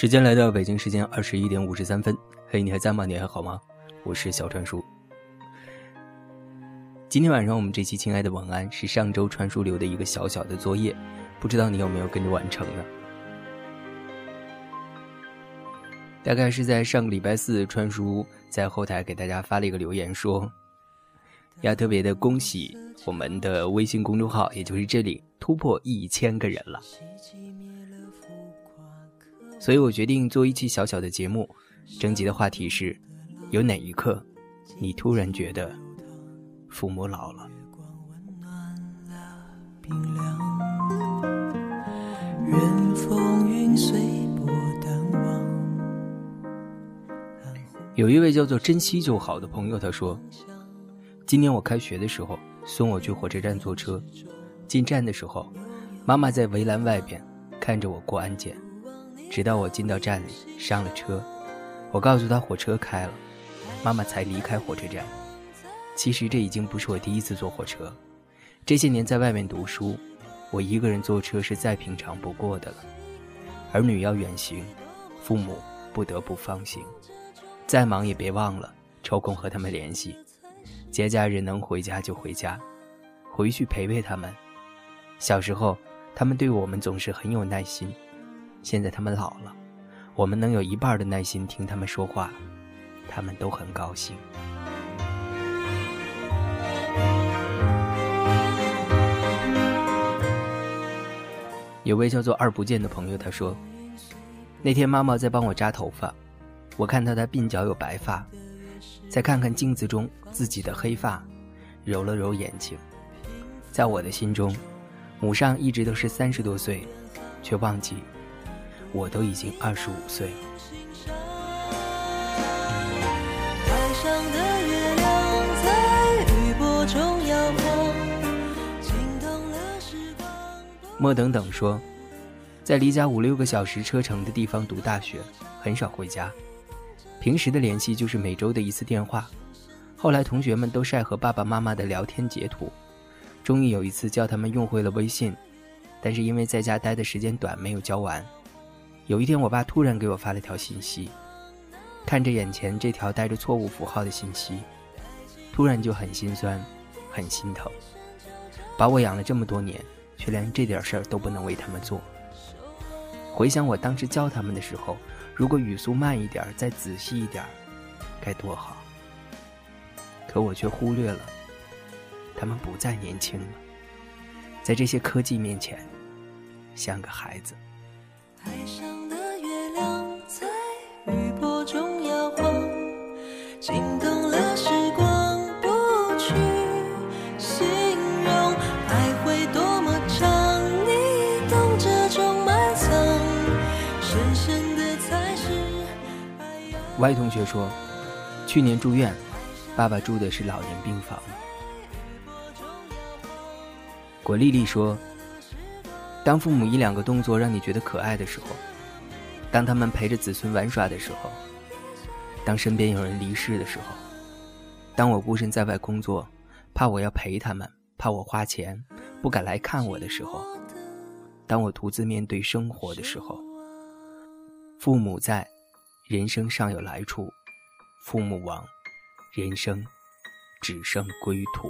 时间来到北京时间二十一点五十三分。嘿，你还在吗？你还好吗？我是小川叔。今天晚上我们这期亲爱的晚安是上周传输留的一个小小的作业，不知道你有没有跟着完成呢？大概是在上个礼拜四，川叔在后台给大家发了一个留言，说要特别的恭喜我们的微信公众号，也就是这里突破一千个人了。所以我决定做一期小小的节目，征集的话题是：有哪一刻，你突然觉得父母老了？有一位叫做“珍惜就好”的朋友，他说：“今年我开学的时候，送我去火车站坐车，进站的时候，妈妈在围栏外边看着我过安检。”直到我进到站里，上了车，我告诉他火车开了，妈妈才离开火车站。其实这已经不是我第一次坐火车，这些年在外面读书，我一个人坐车是再平常不过的了。儿女要远行，父母不得不放行，再忙也别忘了抽空和他们联系。节假日能回家就回家，回去陪陪他们。小时候，他们对我们总是很有耐心。现在他们老了，我们能有一半的耐心听他们说话，他们都很高兴。有位叫做二不见的朋友，他说：“那天妈妈在帮我扎头发，我看到她鬓角有白发，再看看镜子中自己的黑发，揉了揉眼睛。在我的心中，母上一直都是三十多岁，却忘记。”我都已经二十五岁了。莫等等说，在离家五六个小时车程的地方读大学，很少回家。平时的联系就是每周的一次电话。后来同学们都晒和爸爸妈妈的聊天截图，终于有一次叫他们用会了微信，但是因为在家待的时间短，没有交完。有一天，我爸突然给我发了条信息，看着眼前这条带着错误符号的信息，突然就很心酸，很心疼。把我养了这么多年，却连这点事儿都不能为他们做。回想我当时教他们的时候，如果语速慢一点，再仔细一点，该多好。可我却忽略了，他们不再年轻了，在这些科技面前，像个孩子。Y 同学说，去年住院，爸爸住的是老年病房。果丽丽说，当父母一两个动作让你觉得可爱的时候，当他们陪着子孙玩耍的时候，当身边有人离世的时候，当我孤身在外工作，怕我要陪他们，怕我花钱不敢来看我的时候，当我独自面对生活的时候，父母在。人生尚有来处，父母亡，人生只剩归途。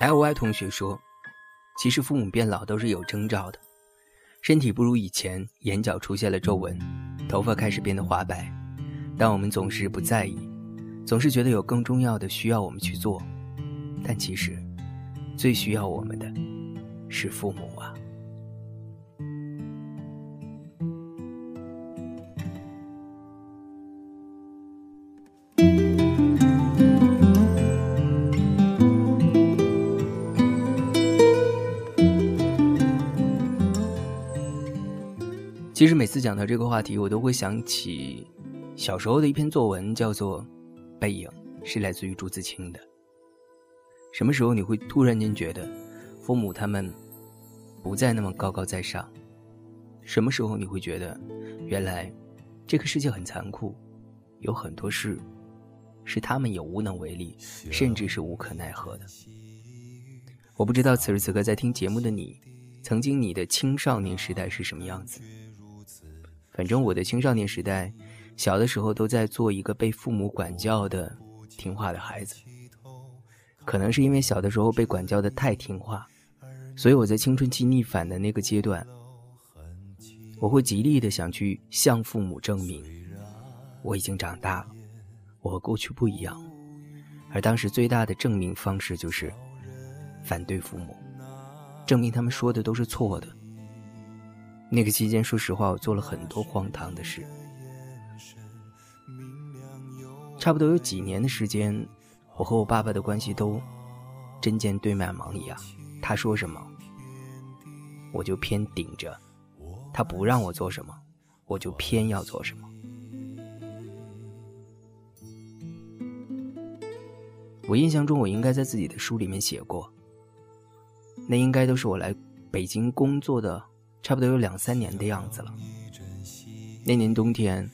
L Y 同学说：“其实父母变老都是有征兆的，身体不如以前，眼角出现了皱纹，头发开始变得花白，但我们总是不在意。”总是觉得有更重要的需要我们去做，但其实，最需要我们的，是父母啊。其实每次讲到这个话题，我都会想起小时候的一篇作文，叫做。背影是来自于朱自清的。什么时候你会突然间觉得，父母他们不再那么高高在上？什么时候你会觉得，原来这个世界很残酷，有很多事是他们也无能为力，甚至是无可奈何的。我不知道此时此刻在听节目的你，曾经你的青少年时代是什么样子。反正我的青少年时代，小的时候都在做一个被父母管教的听话的孩子。可能是因为小的时候被管教的太听话，所以我在青春期逆反的那个阶段，我会极力的想去向父母证明，我已经长大了。我和过去不一样，而当时最大的证明方式就是反对父母，证明他们说的都是错的。那个期间，说实话，我做了很多荒唐的事。差不多有几年的时间，我和我爸爸的关系都针尖对麦芒一样，他说什么，我就偏顶着；他不让我做什么，我就偏要做什么。我印象中，我应该在自己的书里面写过。那应该都是我来北京工作的，差不多有两三年的样子了。那年冬天，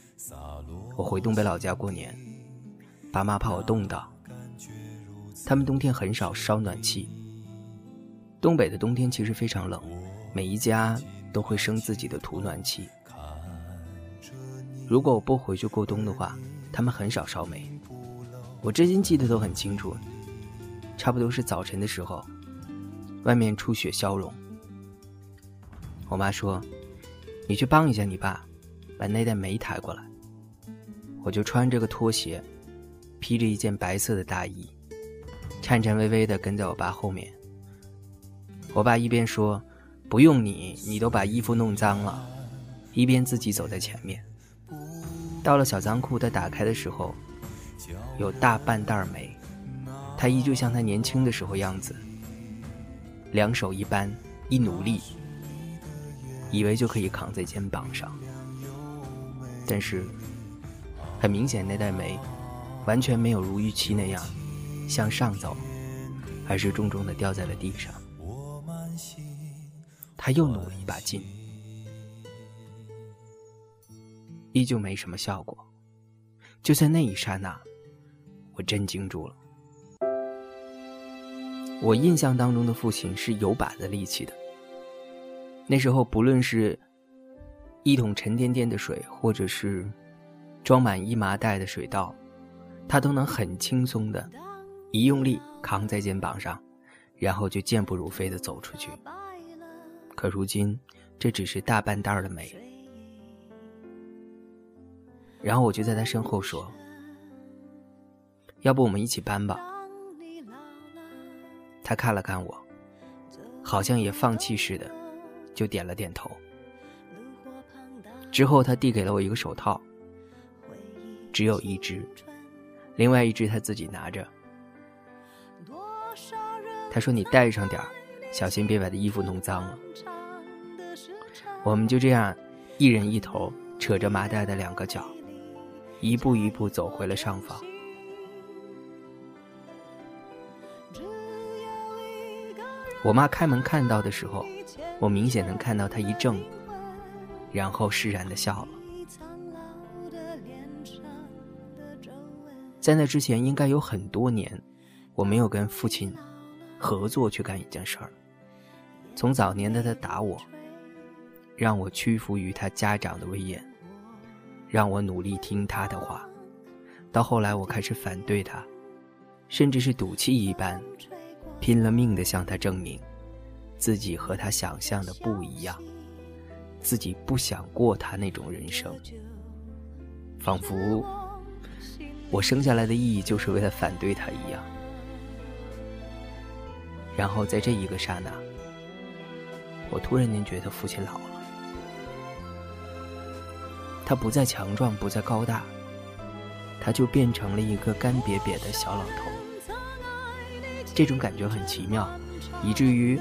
我回东北老家过年，爸妈怕我冻到，他们冬天很少烧暖气。东北的冬天其实非常冷，每一家都会生自己的土暖气。如果我不回去过冬的话，他们很少烧煤。我至今记得都很清楚，差不多是早晨的时候，外面初雪消融。我妈说：“你去帮一下你爸，把那袋煤抬过来。”我就穿着个拖鞋，披着一件白色的大衣，颤颤巍巍的跟在我爸后面。我爸一边说：“不用你，你都把衣服弄脏了。”一边自己走在前面。到了小仓库，他打开的时候。有大半袋煤，他依旧像他年轻的时候样子，两手一扳，一努力，以为就可以扛在肩膀上。但是，很明显那袋煤完全没有如预期那样向上走，而是重重的掉在了地上。他又努了一把劲，依旧没什么效果。就在那一刹那。我震惊住了。我印象当中的父亲是有把子力气的。那时候，不论是一桶沉甸甸的水，或者是装满一麻袋的水稻，他都能很轻松的，一用力扛在肩膀上，然后就健步如飞的走出去。可如今，这只是大半袋的煤。然后我就在他身后说。要不我们一起搬吧。他看了看我，好像也放弃似的，就点了点头。之后他递给了我一个手套，只有一只，另外一只他自己拿着。他说：“你带上点儿，小心别把的衣服弄脏了。”我们就这样，一人一头，扯着麻袋的两个脚，一步一步走回了上房。我妈开门看到的时候，我明显能看到她一怔，然后释然的笑了。在那之前，应该有很多年，我没有跟父亲合作去干一件事儿。从早年的他打我，让我屈服于他家长的威严，让我努力听他的话，到后来我开始反对他，甚至是赌气一般。拼了命的向他证明，自己和他想象的不一样，自己不想过他那种人生，仿佛我生下来的意义就是为了反对他一样。然后在这一个刹那，我突然间觉得父亲老了，他不再强壮，不再高大，他就变成了一个干瘪瘪的小老头。这种感觉很奇妙，以至于，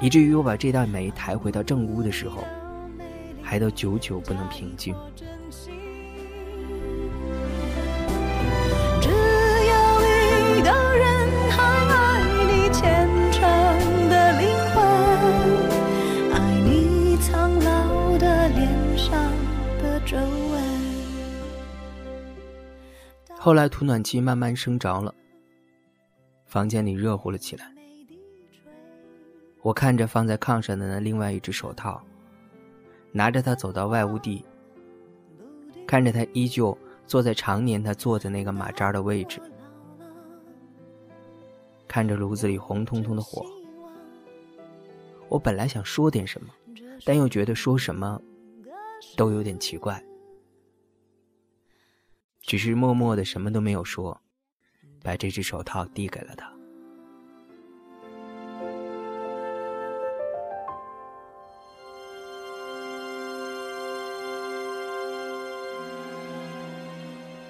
以至于我把这袋煤抬回到正屋的时候，还都久久不能平静。后来土暖气慢慢生着了，房间里热乎了起来。我看着放在炕上的那另外一只手套，拿着它走到外屋地，看着他依旧坐在常年他坐的那个马扎的位置，看着炉子里红彤彤的火，我本来想说点什么，但又觉得说什么都有点奇怪。只是默默的什么都没有说，把这只手套递给了他。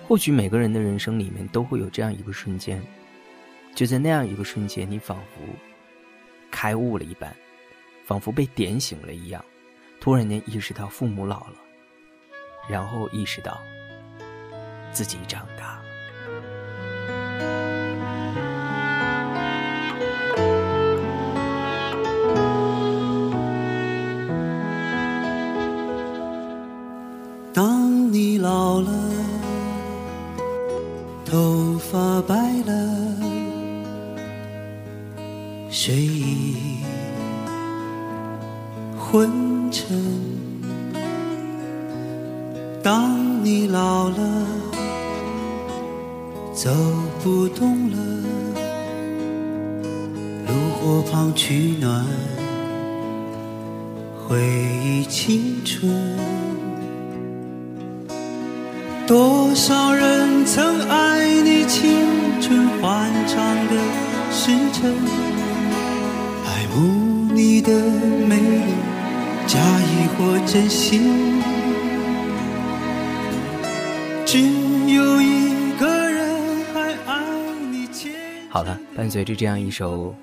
或许每个人的人生里面都会有这样一个瞬间，就在那样一个瞬间，你仿佛开悟了一般，仿佛被点醒了一样，突然间意识到父母老了，然后意识到。自己长大。当你老了，头发白了，睡意昏沉。当你老了。走不动了，炉火旁取暖，回忆青春。多少人曾爱你青春欢畅的时辰，爱慕你的美丽，假意或真心。只有一。好了，伴随着这样一首《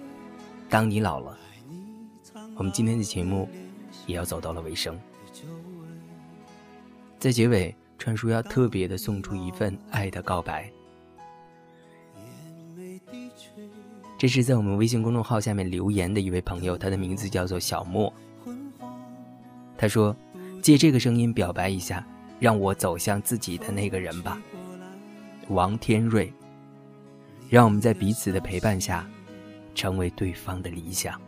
当你老了》，我们今天的节目也要走到了尾声。在结尾，川叔要特别的送出一份爱的告白。这是在我们微信公众号下面留言的一位朋友，他的名字叫做小莫。他说：“借这个声音表白一下，让我走向自己的那个人吧。”王天瑞。让我们在彼此的陪伴下，成为对方的理想。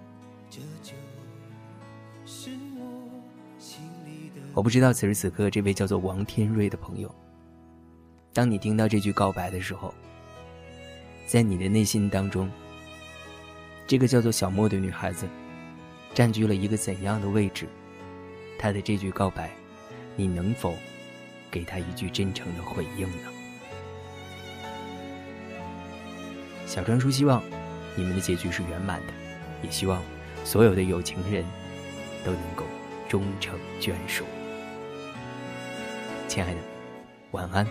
我不知道此时此刻这位叫做王天瑞的朋友，当你听到这句告白的时候，在你的内心当中，这个叫做小莫的女孩子，占据了一个怎样的位置？她的这句告白，你能否给她一句真诚的回应呢？小专叔希望你们的结局是圆满的，也希望所有的有情人都能够终成眷属。亲爱的，晚安。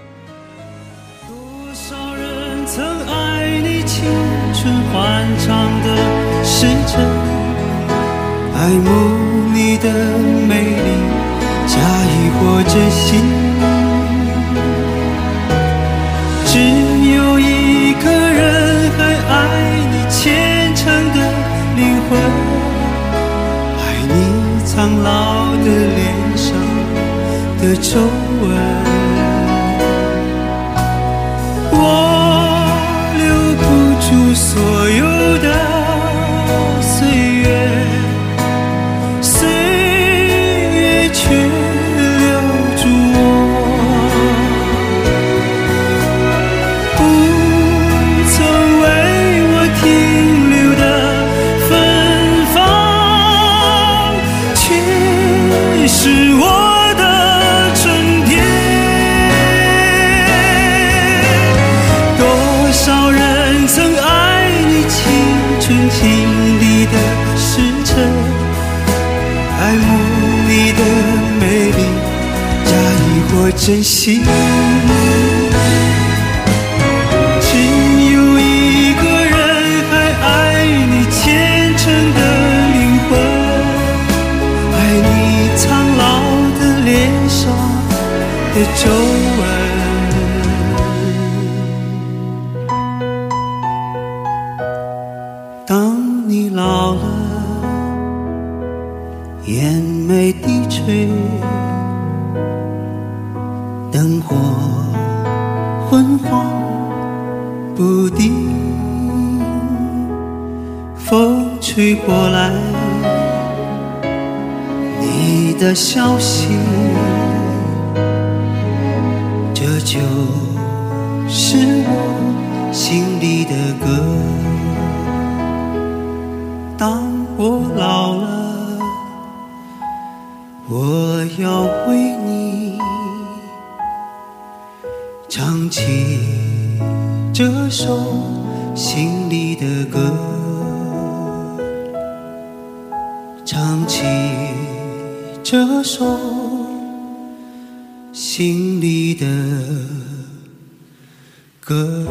多少人曾爱你青春欢畅的时辰，爱慕你的美丽，假意或真心。爱你苍老的脸上的皱纹，我留不住所有的岁月。真心，珍惜。不定，风吹过来，你的消息，这就是我心里的歌。当我老了，我要为你唱起这首心里的歌，唱起这首心里的歌。